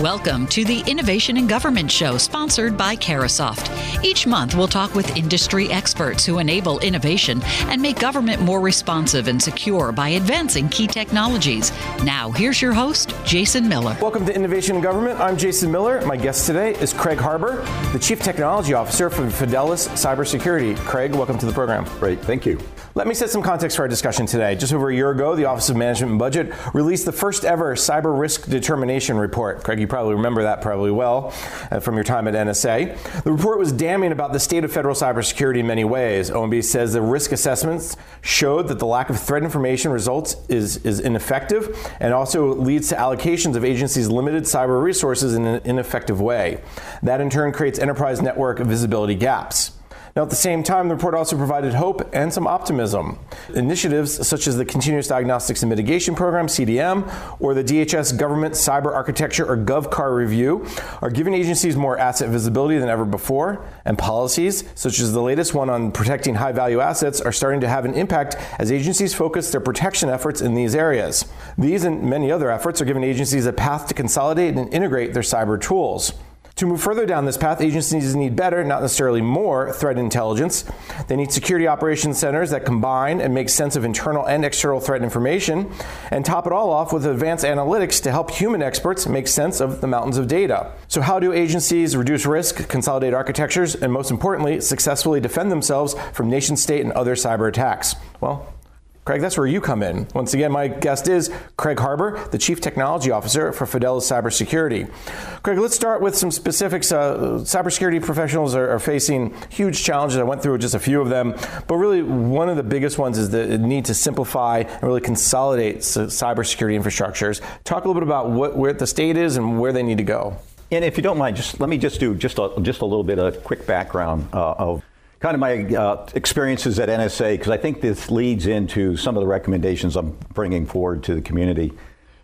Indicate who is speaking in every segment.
Speaker 1: Welcome to the Innovation in Government Show, sponsored by Carahsoft. Each month, we'll talk with industry experts who enable innovation and make government more responsive and secure by advancing key technologies. Now, here's your host, Jason Miller.
Speaker 2: Welcome to Innovation in Government. I'm Jason Miller. My guest today is Craig Harber, the Chief Technology Officer for Fidelis Cybersecurity. Craig, welcome to the program.
Speaker 3: Great, thank you.
Speaker 2: Let me set some context for our discussion today. Just over a year ago, the Office of Management and Budget released the first ever cyber risk determination report. Craig, you probably remember that probably well uh, from your time at NSA. The report was damning about the state of federal cybersecurity in many ways. OMB says the risk assessments showed that the lack of threat information results is, is ineffective and also leads to allocations of agencies' limited cyber resources in an ineffective way. That in turn creates enterprise network visibility gaps. Now, at the same time, the report also provided hope and some optimism. Initiatives such as the Continuous Diagnostics and Mitigation Program, CDM, or the DHS Government Cyber Architecture or GovCAR review are giving agencies more asset visibility than ever before, and policies, such as the latest one on protecting high value assets, are starting to have an impact as agencies focus their protection efforts in these areas. These and many other efforts are giving agencies a path to consolidate and integrate their cyber tools. To move further down this path, agencies need better, not necessarily more, threat intelligence. They need security operations centers that combine and make sense of internal and external threat information, and top it all off with advanced analytics to help human experts make sense of the mountains of data. So, how do agencies reduce risk, consolidate architectures, and most importantly, successfully defend themselves from nation state and other cyber attacks? Well, Craig, that's where you come in. Once again, my guest is Craig Harber, the Chief Technology Officer for Fidelis Cybersecurity. Craig, let's start with some specifics. Uh, cybersecurity professionals are, are, facing huge challenges. I went through just a few of them, but really one of the biggest ones is the need to simplify and really consolidate cybersecurity infrastructures. Talk a little bit about what, where the state is and where they need to go.
Speaker 3: And if you don't mind, just let me just do just a, just a little bit of quick background uh, of kind of my uh, experiences at NSA, because I think this leads into some of the recommendations I'm bringing forward to the community.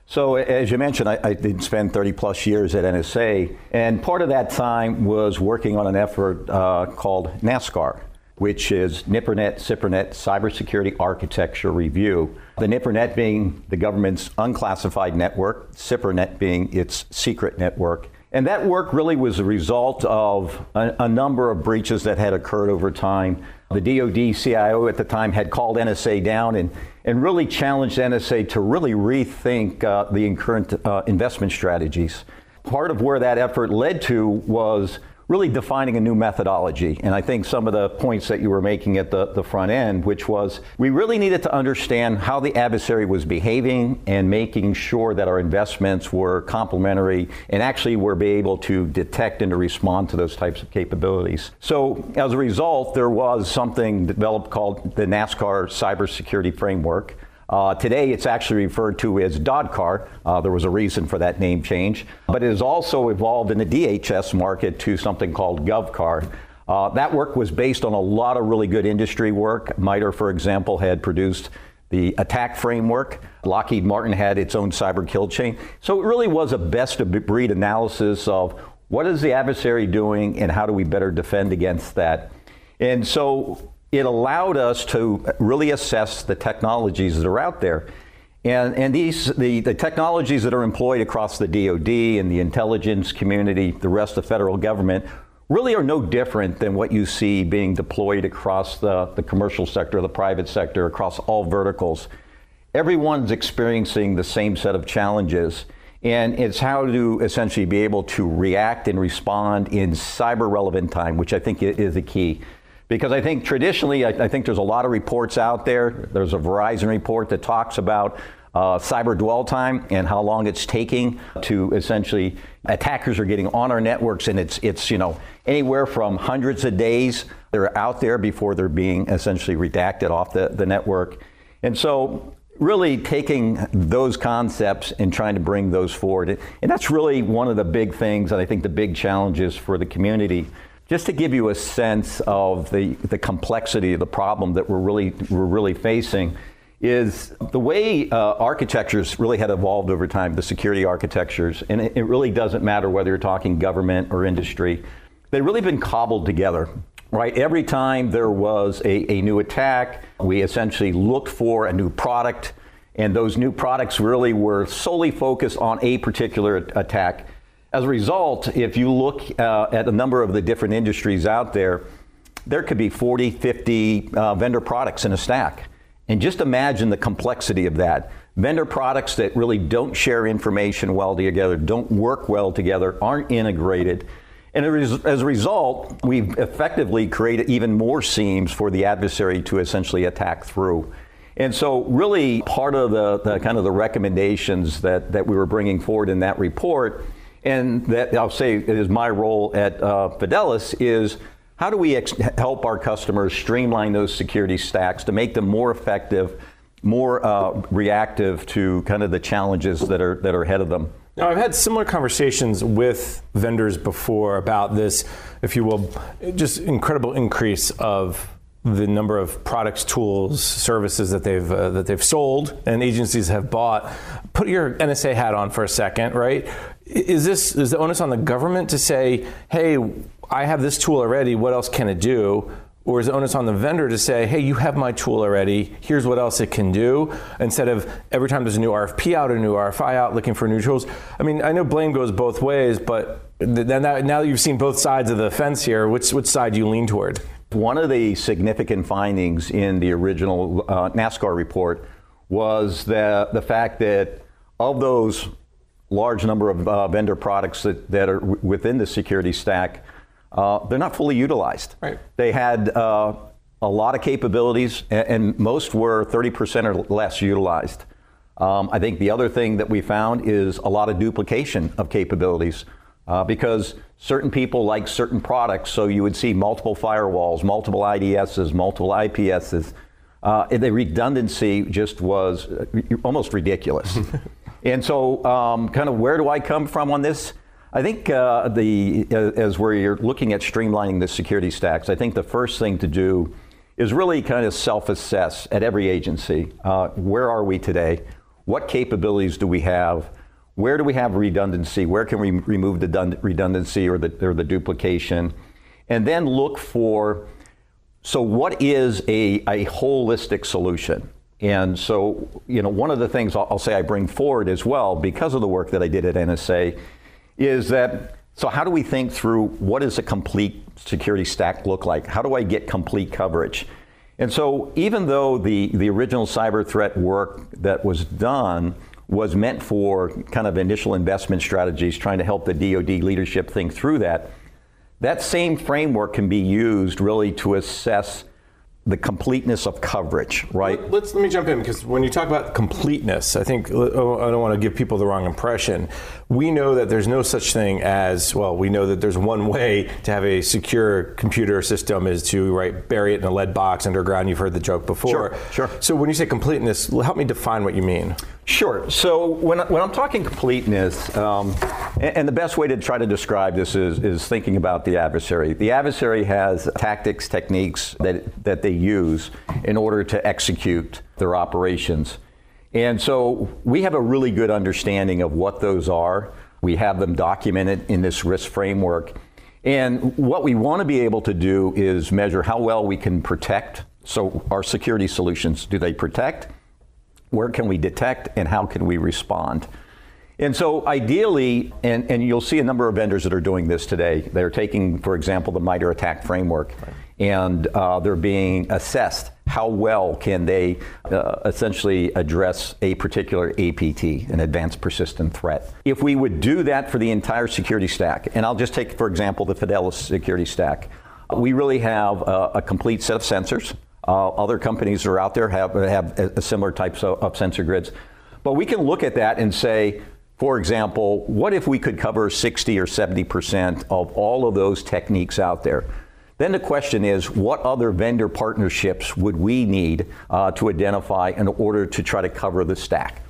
Speaker 3: So, as you mentioned, I, I, did spend 30 plus years at NSA, and part of that time was working on an effort uh, called NASCAR, which is NIPRNet, SIPRNet Cybersecurity Architecture Review. The NIPRNet being the government's unclassified network, SIPRNet being its secret network. And that work really was a result of a, a, number of breaches that had occurred over time. The DoD CIO at the time had called NSA down and, and really challenged NSA to really rethink uh, the current uh, investment strategies. Part of where that effort led to was really defining a new methodology. And I think some of the points that you were making at the, the front end, which was we really needed to understand how the adversary was behaving and making sure that our investments were complementary and actually were be able to detect and to respond to those types of capabilities. So as a result, there was something developed called the NASCAR Cybersecurity Framework. Uh, today, it's actually referred to as DODCAR. Uh, there was a reason for that name change. But it has also evolved in the DHS market to something called GovCAR. Uh, that work was based on a lot of really good industry work. MITRE, for example, had produced the ATT&CK framework. Lockheed Martin had its own cyber kill chain. So it really was a best of breed analysis of what is the adversary doing and how do we better defend against that. And so it allowed us to really assess the technologies that are out there. And, and these, the, the technologies that are employed across the DoD and the intelligence community, the rest of the federal government, really are no different than what you see being deployed across the, the commercial sector, the private sector, across all verticals. Everyone's experiencing the same set of challenges. And it's how to essentially be able to react and respond in cyber relevant time, which I think is the key. Because I think traditionally, I, I, think there's a lot of reports out there. There's a Verizon report that talks about uh, cyber dwell time and how long it's taking to essentially attackers are getting on our networks, and it's it's you know anywhere from hundreds of days they're out there before they're being essentially redacted off the, the network. And so really taking those concepts and trying to bring those forward. And that's really one of the big things, and I think the big challenges for the community just to give you a sense of the, the complexity of the problem that we're really, we're really facing, is the way uh, architectures really had evolved over time, the security architectures, and it, it really doesn't matter whether you're talking government or industry, they've really been cobbled together right? Every time there was a, a, new attack, we essentially looked for a new product, and those new products really were solely focused on a particular attack. As a result, if you look uh, at a number of the different industries out there, there could be 40, 50 uh, vendor products in a stack. And just imagine the complexity of that. Vendor products that really don't share information well together, don't work well together, aren't integrated. And as a result, we've effectively created even more seams for the adversary to essentially attack through. And so, really, part of the, the, kind of the recommendations that, that we were bringing forward in that report, and that I'll say is my role at uh, Fidelis, is how do we ex- help our customers streamline those security stacks to make them more effective, more uh, reactive to kind of the challenges that are that are ahead of them?
Speaker 2: Now, I've had similar conversations with vendors before about this, if you will, just incredible increase of the number of products, tools, services that they've uh, that they've sold and agencies have bought. Put your NSA hat on for a second, right? Is this is the onus on the government to say, "Hey, I have this tool already. What else can it do?" Or is the onus on the vendor to say, hey, you have my tool already, here's what else it can do, instead of every time there's a new RFP out, a new RFI out, looking for new tools? I mean, I know blame goes both ways, but now that you've seen both sides of the fence here, which, which side do you lean toward?
Speaker 3: One of the significant findings in the original uh, NASCAR report was the, the fact that of those large number of uh, vendor products that, that are w- within the security stack, uh, they're not fully utilized.
Speaker 2: Right.
Speaker 3: They had uh, a lot of capabilities, and, and, most were 30% or less utilized. Um, I think the other thing that we found is a lot of duplication of capabilities uh, because certain people like certain products, so you would see multiple firewalls, multiple IDSs, multiple IPSs. Uh, the redundancy just was uh, almost ridiculous. and so, um, kind of, where do I come from on this? I think uh, the uh, as we're looking at streamlining the security stacks, I think the first thing to do is really kind of self-assess at every agency. Uh, where are we today? What capabilities do we have? Where do we have redundancy? Where can we remove the redundancy or the, or the duplication? And then look for so what is a, a holistic solution? And so, you know, one of the things I'll, I'll say I bring forward as well, because of the work that I did at NSA, is that so how do we think through what does a complete security stack look like? How do I get complete coverage? And so even though the, the original cyber threat work that was done was meant for kind of initial investment strategies, trying to help the DoD leadership think through that, that same framework can be used really to assess the completeness of coverage, right?
Speaker 2: Let, us let me jump in because when you talk about completeness, I think oh, I don't want to give people the wrong impression. We know that there's no such thing as well. We know that there's one way to have a secure computer system is to right bury it in a lead box underground. You've heard the joke before.
Speaker 3: Sure. Sure.
Speaker 2: So when you say completeness, help me define what you mean.
Speaker 3: Sure. So when, when I'm talking completeness, um, and, and, the best way to try to describe this is, is thinking about the adversary. The adversary has tactics, techniques that, that they use in order to execute their operations. And so we have a really good understanding of what those are. We have them documented in this risk framework. And what we want to be able to do is measure how well we can protect. So, our security solutions do they protect? Where can we detect and how can we respond? And so ideally, and, and you'll see a number of vendors that are doing this today. They're taking, for example, the MITRE ATT&CK framework, right. and uh, they're being assessed. How well can they uh, essentially address a particular APT, an advanced persistent threat? If we would do that for the entire security stack, and I'll just take, for example, the Fidelis security stack, we really have a, a complete set of sensors uh, other companies that are out there have, have similar types of, of sensor grids. But we can look at that and say, for example, what if we could cover 60 or 70% of all of those techniques out there? Then the question is, what other vendor partnerships would we need uh, to identify in order to try to cover the stack?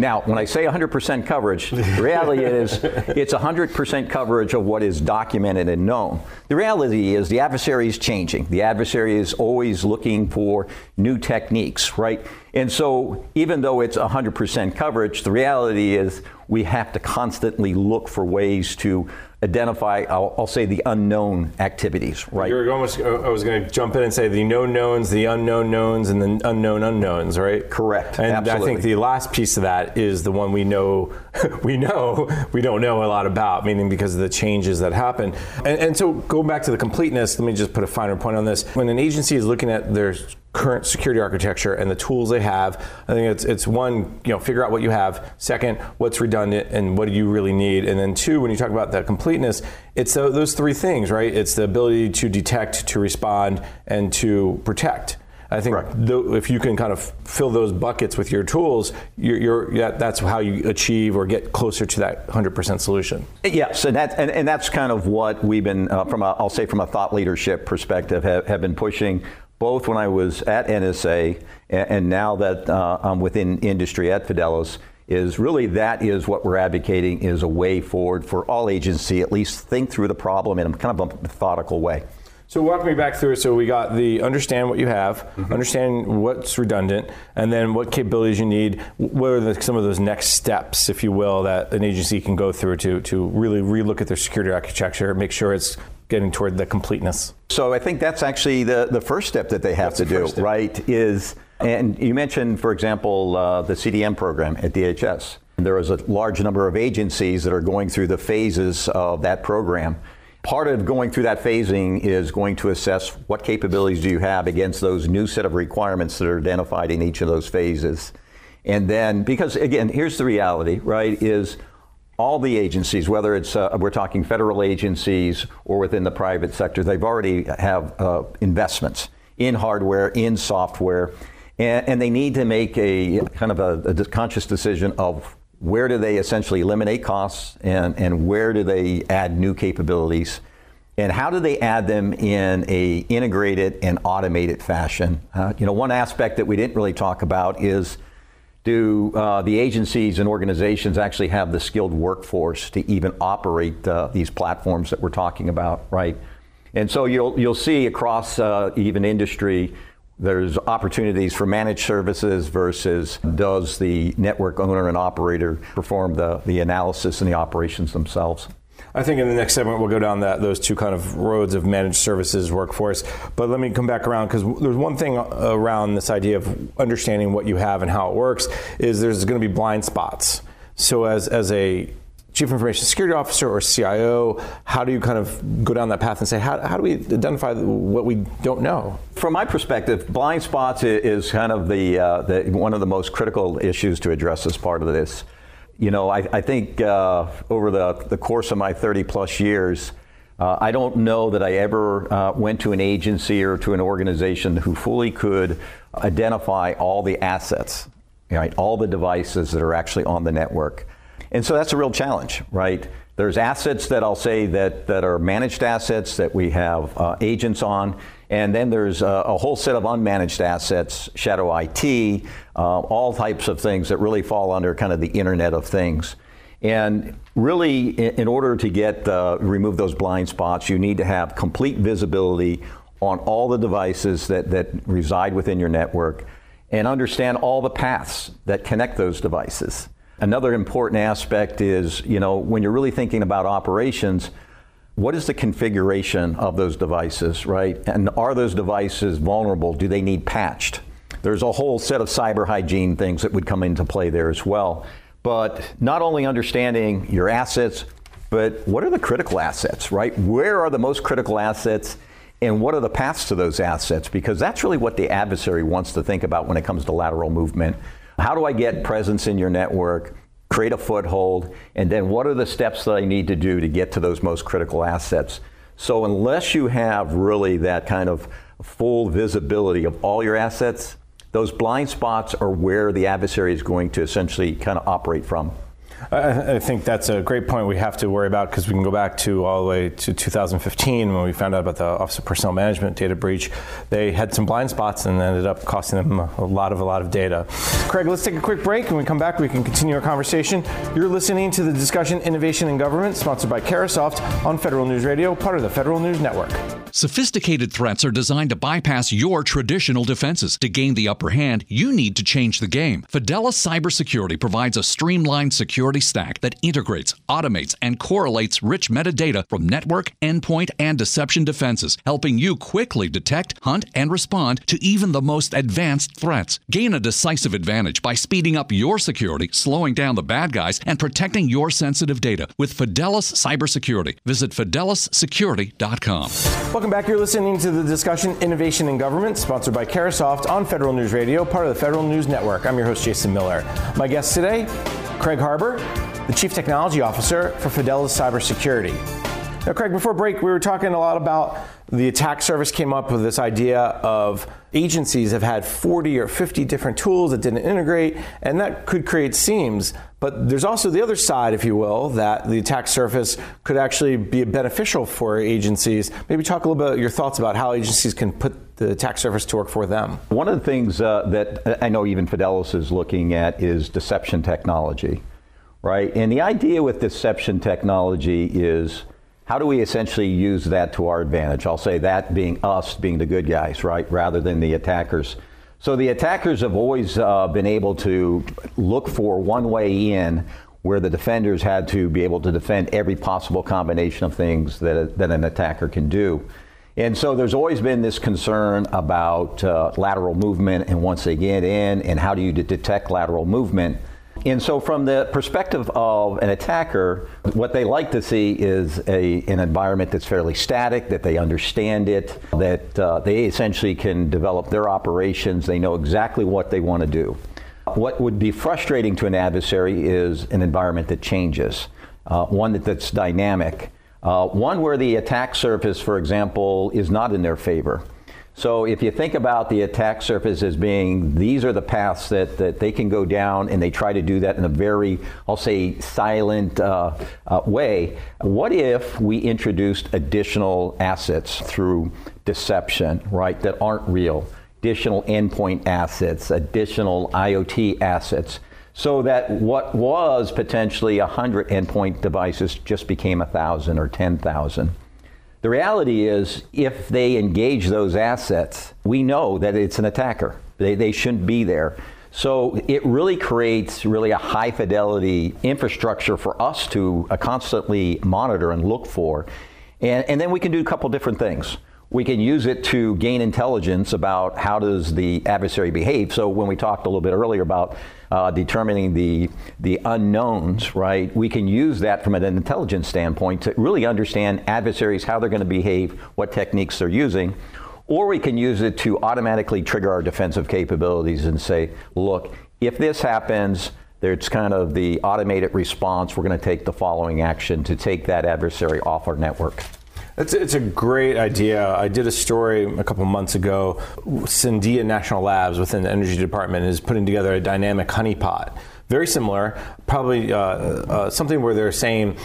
Speaker 3: Now, when I say 100% coverage, the reality is it's 100% coverage of what is documented and known. The reality is the adversary is changing. The adversary is always looking for new techniques, right? And so, even though it's 100% coverage, the reality is we have to constantly look for ways to identify, I'll, I'll, say, the unknown activities, right?
Speaker 2: You're almost, I was going to jump in and say the known knowns, the unknown knowns, and the unknown unknowns, right?
Speaker 3: Correct.
Speaker 2: And
Speaker 3: Absolutely.
Speaker 2: I think the last piece of that is the one we know, we know, we don't know a lot about, meaning because of the changes that happen. And, and so going back to the completeness, let me just put a finer point on this. When an agency is looking at their current security architecture and the tools they have. I think it's it's one, you know, figure out what you have. Second, what's redundant and what do you really need? And then two, when you talk about that completeness, it's the, those three things, right? It's the ability to detect, to respond, and to protect. I think th- if you can kind of fill those buckets with your tools, you're, you're yeah, that's how you achieve or get closer to that 100% solution.
Speaker 3: Yes, and, that, and, and that's kind of what we've been, uh, from a, I'll say from a thought leadership perspective, have, have been pushing both when I was at NSA and, and now that uh, I'm within industry at Fidelis is really that is what we're advocating is a way forward for all agency at least think through the problem in a kind of a methodical way.
Speaker 2: So walk me back through it. So we got the understand what you have, mm-hmm. understand what's redundant, and then what capabilities you need. What are the, some of those next steps, if you will, that an agency can go through to to really relook at their security architecture, make sure it's getting toward the completeness?
Speaker 3: So I think that's actually the, the first step that they have that's to do, right? Is and you mentioned, for example, uh, the CDM program at DHS. There is a large number of agencies that are going through the phases of that program. Part of going through that phasing is going to assess what capabilities do you have against those new set of requirements that are identified in each of those phases. And then, because again, here's the reality, right, is all the agencies, whether it's uh, we're talking federal agencies or within the private sector, they've already have uh, investments in hardware, in software, and, and, they need to make a kind of a, a conscious decision of where do they essentially eliminate costs and, and where do they add new capabilities? And how do they add them in a integrated and automated fashion? Uh, you know one aspect that we didn't really talk about is do uh, the agencies and organizations actually have the skilled workforce to even operate uh, these platforms that we're talking about right? And so you'll you'll see across uh, even industry there's opportunities for managed services versus does the network owner and operator perform the, the analysis and the operations themselves?
Speaker 2: I think in the next segment we'll go down that those two kind of roads of managed services workforce. But let me come back around because there's one thing around this idea of understanding what you have and how it works is there's going to be blind spots. So as as a chief information security officer or CIO? How do you kind of go down that path and say, how, how do we identify what we don't know?
Speaker 3: From my perspective, blind spots is kind of the, uh, the one of the most critical issues to address as part of this. You know, I, I think uh, over the, the course of my 30 plus years, uh, I don't know that I ever uh, went to an agency or to an organization who fully could identify all the assets, right, all the devices that are actually on the network. And so that's a real challenge, right? There's assets that I'll say that, that are managed assets that we have uh, agents on, and then there's a, a, whole set of unmanaged assets, shadow IT, uh, all types of things that really fall under kind of the Internet of Things. And really, in, in order to get uh, remove those blind spots, you need to have complete visibility on all the devices that, that reside within your network and understand all the paths that connect those devices. Another important aspect is, you know, when you're really thinking about operations, what is the configuration of those devices, right? And are those devices vulnerable? Do they need patched? There's a whole set of cyber hygiene things that would come into play there as well. But not only understanding your assets, but what are the critical assets, right? Where are the most critical assets? And what are the paths to those assets? Because that's really what the adversary wants to think about when it comes to lateral movement. How do I get presence in your network? create a foothold, and then what are the steps that I need to do to get to those most critical assets? So, unless you have really that kind of full visibility of all your assets, those blind spots are where the adversary is going to essentially kind of operate from.
Speaker 2: I, I think that's a great point we have to worry about because we can go back to all the way to 2015 when we found out about the Office of Personnel Management data breach. They had some blind spots and ended up costing them a lot of a lot of data. Craig, let's take a quick break. When we come back, we can continue our conversation. You're listening to the discussion Innovation in Government, sponsored by Carahsoft on Federal News Radio, part of the Federal News Network.
Speaker 4: Sophisticated threats are designed to bypass your traditional defenses. To gain the upper hand, you need to change the game. Fidelis Cybersecurity provides a streamlined security stack that integrates, automates, and correlates rich metadata from network, endpoint, and deception defenses, helping you quickly detect, hunt, and respond to even the most advanced threats. Gain a decisive advantage by speeding up your security, slowing down the bad guys, and protecting your sensitive data with Fidelis Cybersecurity. Visit fidelissecurity.com.
Speaker 2: Welcome back. You're listening to the discussion Innovation in Government, sponsored by Carahsoft on Federal News Radio, part of the Federal News Network. I'm your host, Jason Miller. My guest today, Craig Harber, the Chief Technology Officer for Fidelis Cybersecurity. Now, Craig, before break, we were talking a lot about the attack surface came up with this idea of agencies have had 40 or 50 different tools that didn't integrate, and that could create seams. But there's also the other side, if you will, that the attack surface could actually be beneficial for agencies. Maybe talk a little bit your thoughts about how agencies can put the attack surface to work for them.
Speaker 3: One of the things uh, that I know even Fidelis is looking at is deception technology, right? And the idea with deception technology is how do we essentially use that to our advantage? I'll say that being us, being the good guys, right, rather than the attackers. So the attackers have always uh, been able to look for one way in where the defenders had to be able to defend every possible combination of things that, that an attacker can do. And so there's always been this concern about uh, lateral movement and once they get in and how do you detect lateral movement. And so, from the perspective of an attacker, what they like to see is a, an environment that's fairly static, that they understand it, that uh, they essentially can develop their operations, they know exactly what they want to do. What would be frustrating to an adversary is an environment that changes, uh, one that, that's dynamic, uh, one where the attack surface, for example, is not in their favor. So if you think about the attack surface as being these are the paths that, that they can go down, and they try to do that in a very, I'll say, silent uh, uh, way. What if we introduced additional assets through deception, right, that aren't real? Additional endpoint assets, additional IoT assets, so that what was potentially 100 endpoint devices just became 1,000 or 10,000. The reality is, if they engage those assets, we know that it's an attacker. They, they shouldn't be there. So it really creates really a high fidelity infrastructure for us to constantly monitor and look for. And, and then we can do a couple different things we can use it to gain intelligence about how does the adversary behave. So when we talked a little bit earlier about uh, determining the the unknowns, right? We can use that from an intelligence standpoint to really understand adversaries, how they're going to behave, what techniques they're using. Or we can use it to automatically trigger our defensive capabilities and say, look, if this happens, there's kind of the automated response. We're going to take the following action to take that adversary off our network.
Speaker 2: It's, it's a great idea. I did a story a couple months ago. Sandia National Labs within the Energy Department is putting together a dynamic honeypot. Very similar, probably uh, uh, something where they're saying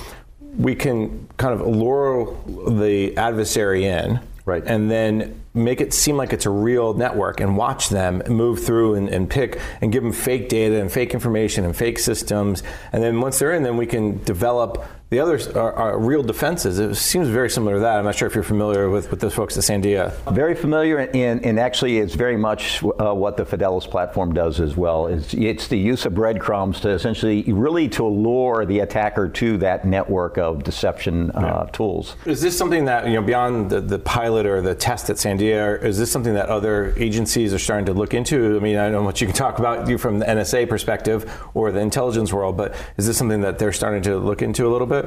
Speaker 2: we can kind of lure the adversary in
Speaker 3: Right.
Speaker 2: And then make it seem like it's a real network and watch them move through and, and, pick and give them fake data and fake information and fake systems. And then once they're in, then we can develop the others are, are, real defenses. It seems very similar to that. I'm not sure if you're familiar with, with those folks at Sandia.
Speaker 3: Very familiar, and, and actually, it's very much uh, what the Fidelis platform does as well. It's, it's the use of breadcrumbs to essentially really to lure the attacker to that network of deception uh, tools.
Speaker 2: Is this something that you know beyond the, the pilot or the test at Sandia? Is this something that other agencies are starting to look into? I mean, I don't know what you can talk about you from the NSA perspective or the intelligence world, but is this something that they're starting to look into a little bit?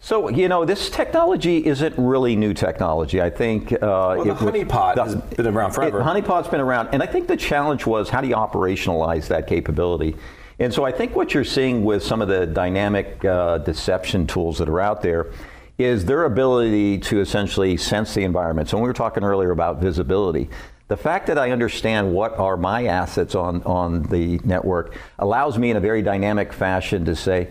Speaker 3: So you know, this technology isn't really new technology. I think uh,
Speaker 2: well, the honeypot has been around forever.
Speaker 3: It, honeypot's been around, and I think the challenge was how do you operationalize that capability. And so I think what you're seeing with some of the dynamic uh, deception tools that are out there is their ability to essentially sense the environment. So when we were talking earlier about visibility, the fact that I understand what are my assets on, on the network allows me in a very dynamic fashion to say,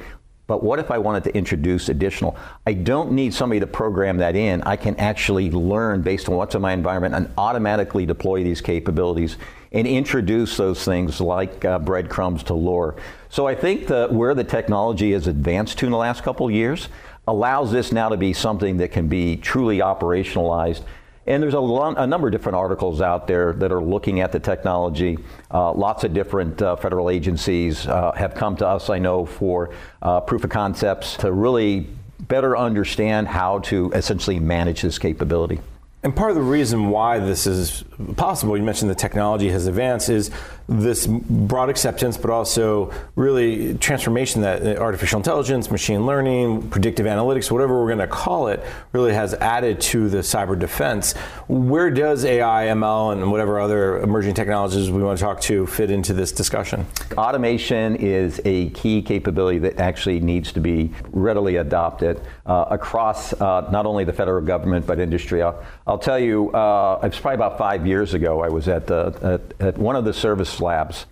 Speaker 3: but what if I wanted to introduce additional? I don't need somebody to program that in. I can actually learn based on what's in my environment and automatically deploy these capabilities and introduce those things like uh, breadcrumbs to lure. So I think that where the technology has advanced to in the last couple years allows this now to be something that can be truly operationalized And there's a, lot, a, number of different articles out there that are looking at the technology. Uh, lots of different uh, federal agencies uh, have come to us, I know, for uh, proof of concepts to really better understand how to essentially manage this capability.
Speaker 2: And part of the reason why this is possible, you mentioned the technology has advanced, is this broad acceptance, but also really transformation that artificial intelligence, machine learning, predictive analytics, whatever we're going to call it, really has added to the cyber defense. Where does AI, ML, and whatever other emerging technologies we want to talk to fit into this discussion?
Speaker 3: Automation is a key capability that actually needs to be readily adopted uh, across uh, not only the federal government but industry. I'll, I'll tell you, uh, it's probably about five years ago. I was at, the, at, at one of the service labs.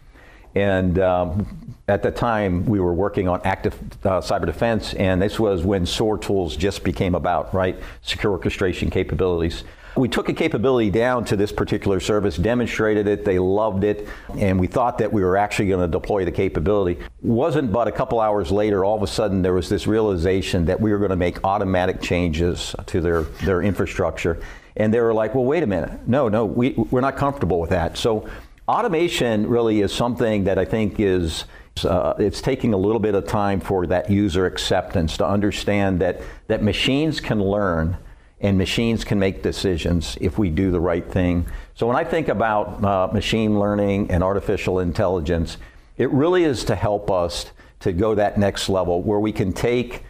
Speaker 3: And um, at the time, we were working on active uh, cyber defense, and this was when SOAR tools just became about, right? Secure orchestration capabilities. We took a capability down to this particular service, demonstrated it, they loved it, and we thought that we were actually going to deploy the capability. Wasn't but a couple hours later, all of a sudden there was this realization that we were going to make automatic changes to their, their infrastructure. And they were like, well, wait a minute. No, no, we, we're not comfortable with that. So Automation really is something that I think is uh, it's taking a little bit of time for that user acceptance to understand that that machines can learn and machines can make decisions if we do the right thing. So when I think about uh, machine learning and artificial intelligence, it really is to help us to go that next level where we can take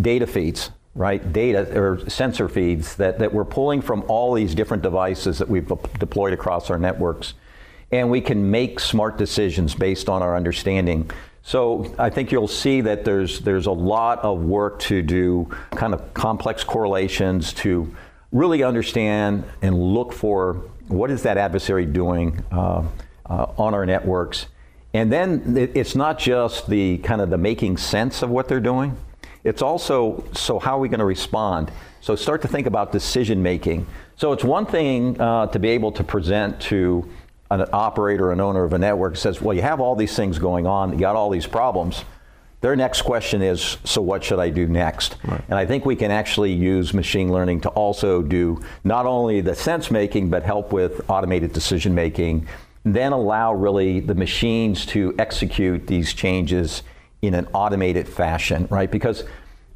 Speaker 3: data feeds, right? Data or sensor feeds that, that we're pulling from all these different devices that we've deployed across our networks and we can make smart decisions based on our understanding. So I think you'll see that there's there's a lot of work to do, kind of complex correlations to really understand and look for what is that adversary doing uh, uh, on our networks, and then it's not just the kind of the making sense of what they're doing. It's also so how are we going to respond? So start to think about decision making. So it's one thing uh, to be able to present to an operator, an owner of a network says, well, you have all these things going on, you got all these problems. Their next question is, so what should I do next? Right. And I think we can actually use machine learning to also do not only the sense making, but help with automated decision making, then allow really the machines to execute these changes in an automated fashion, right? Because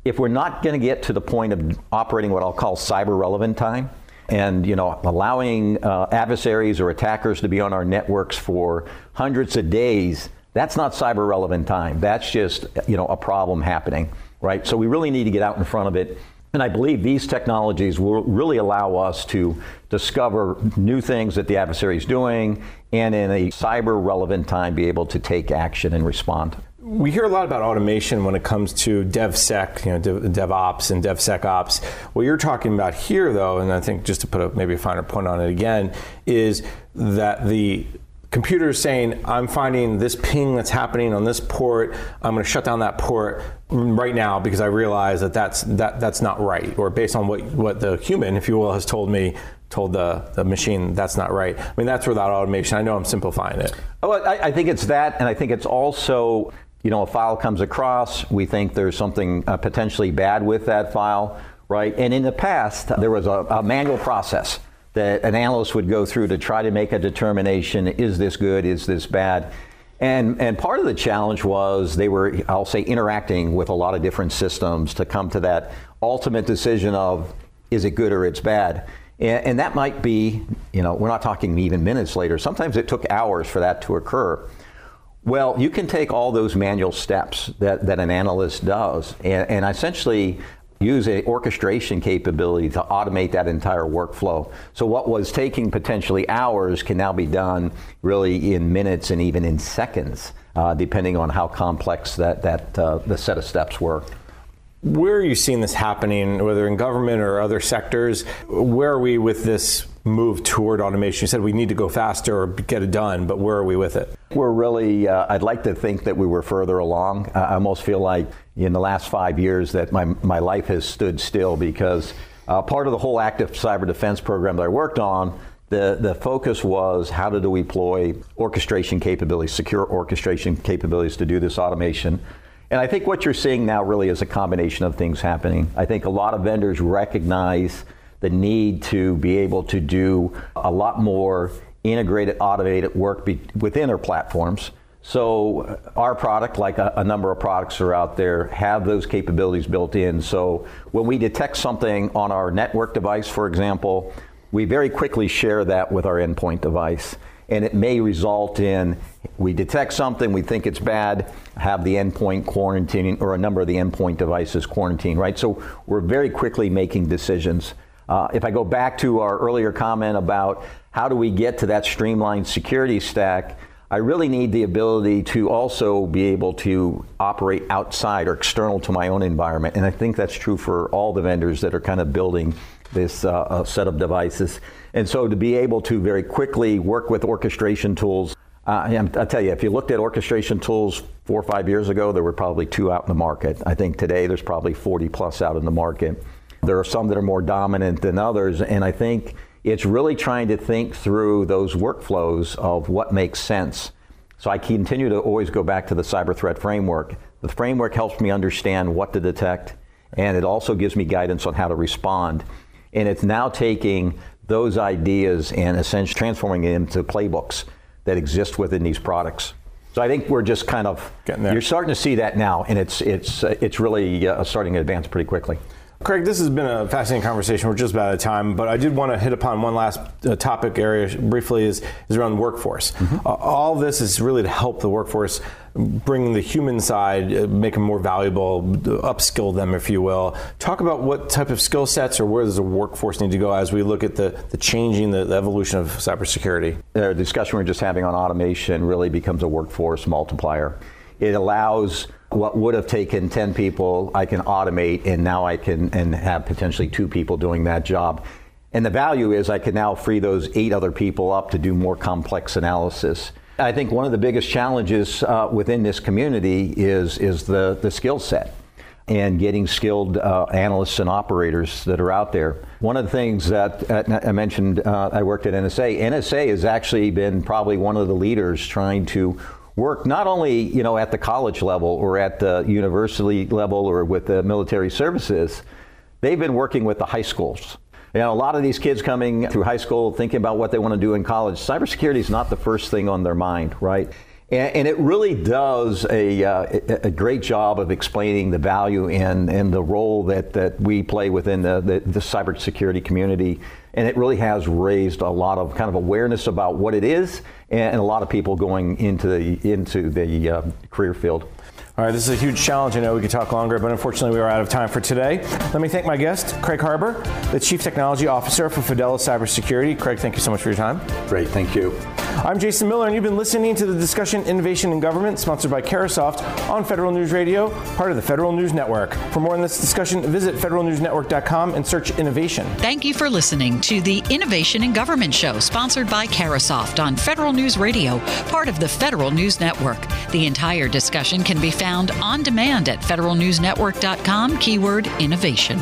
Speaker 3: if we're not going to get to the point of operating what I'll call cyber relevant time, and you know allowing uh, adversaries or attackers to be on our networks for hundreds of days that's not cyber relevant time. That's just you know a problem happening right? So we really need to get out in front of it. And I believe these technologies will really allow us to discover new things that the adversary is doing and in a cyber relevant time be able to take action and respond
Speaker 2: we hear a lot about automation when it comes to DevSec, you know, Dev, DevOps and DevSecOps. What you're talking about here, though, and I think just to put a, maybe a finer point on it again, is that the computer is saying, I'm finding this ping that's happening on this port. I'm going to shut down that port right now because I realize that that's that that's not right, or based on what what the human, if you will, has told me told the, the machine that's not right. I mean, that's without automation. I know I'm simplifying it.
Speaker 3: Oh, I, I think it's that, and I think it's also you know, a file comes across, we think there's something uh, potentially bad with that file, right? And in the past, there was a, a, manual process that an analyst would go through to try to make a determination is this good, is this bad? And, and part of the challenge was they were, I'll say, interacting with a lot of different systems to come to that ultimate decision of is it good or it's bad. And, and that might be, you know, we're not talking even minutes later. Sometimes it took hours for that to occur. Well, you can take all those manual steps that, that an analyst does and, and essentially use an orchestration capability to automate that entire workflow. So what was taking potentially hours can now be done really in minutes and even in seconds, uh, depending on how complex that, that uh, the set of steps were.
Speaker 2: Where are you seeing this happening, whether in government or other sectors? Where are we with this move toward automation? You said we need to go faster or get it done, but where are we with it?
Speaker 3: We're really, uh, I'd like to think that we were further along. I almost feel like in the last five years that my, my life has stood still because uh, part of the whole active cyber defense program that I worked on the, the focus was how to deploy orchestration capabilities, secure orchestration capabilities to do this automation. And I think what you're seeing now really is a combination of things happening. I think a lot of vendors recognize the need to be able to do a lot more integrated, automated work be, within our platforms. So our product, like a, a, number of products are out there, have those capabilities built in. So when we detect something on our network device, for example, we very quickly share that with our endpoint device. And it may result in we detect something, we think it's bad, have the endpoint quarantining or a number of the endpoint devices quarantine, right? So we're very quickly making decisions. Uh, if I go back to our earlier comment about how do we get to that streamlined security stack, I really need the ability to also be able to operate outside or external to my own environment. And I think that's true for all the vendors that are kind of building this uh, uh, set of devices. And so to be able to very quickly work with orchestration tools, uh, I tell you, if you looked at orchestration tools four or five years ago, there were probably two out in the market. I think today there's probably 40 plus out in the market. There are some that are more dominant than others, and I think it's really trying to think through those workflows of what makes sense. So I continue to always go back to the cyber threat framework. The framework helps me understand what to detect, and it also gives me guidance on how to respond. And it's now taking those ideas and essentially transforming them into playbooks that exist within these products. So I think we're just kind of you're starting to see that now, and it's it's uh, it's really uh, starting to advance pretty quickly.
Speaker 2: Craig, this has been a fascinating conversation. We're just about out of time, but I did want to hit upon one last uh, topic area briefly is, is around the workforce. Mm-hmm. Uh, all this is really to help the workforce bring the human side, uh, make them more valuable, upskill them, if you will. Talk about what type of skill sets or where does the workforce need to go as we look at the, the changing, the, the evolution of cybersecurity.
Speaker 3: The discussion we're just having on automation really becomes a workforce multiplier. It allows what would have taken 10 people, I can automate, and now I can and have potentially two people doing that job. And the value is I can now free those eight other people up to do more complex analysis. I think one of the biggest challenges uh, within this community is, is the, the skill set and getting skilled uh, analysts and operators that are out there. One of the things that I mentioned, uh, I worked at NSA. NSA has actually been probably one of the leaders trying to work not only you know at the college level or at the university level or with the military services, they've been working with the high schools. You know, a lot of these kids coming through high school thinking about what they want to do in college, cybersecurity is not the first thing on their mind, right? And, and it really does a, uh, a great job of explaining the value and, and the role that, that we play within the, the, the cybersecurity community. And it really has raised a lot of kind of awareness about what it is and, a lot of people going into the, into the uh, career field.
Speaker 2: All right, this is a huge challenge. I know we could talk longer, but unfortunately, we are out of time for today. Let me thank my guest, Craig Harber, the Chief Technology Officer for Fidelis Cybersecurity. Craig, thank you so much for your time.
Speaker 3: Great, thank you.
Speaker 2: I'm Jason Miller, and you've been listening to the discussion Innovation in Government, sponsored by Carahsoft on Federal News Radio, part of the Federal News Network. For more on this discussion, visit federalnewsnetwork.com and search innovation.
Speaker 1: Thank you for listening to the Innovation in Government show, sponsored by Carahsoft on Federal News Radio, part of the Federal News Network. The entire discussion can be found on demand at federalnewsnetwork.com, keyword innovation.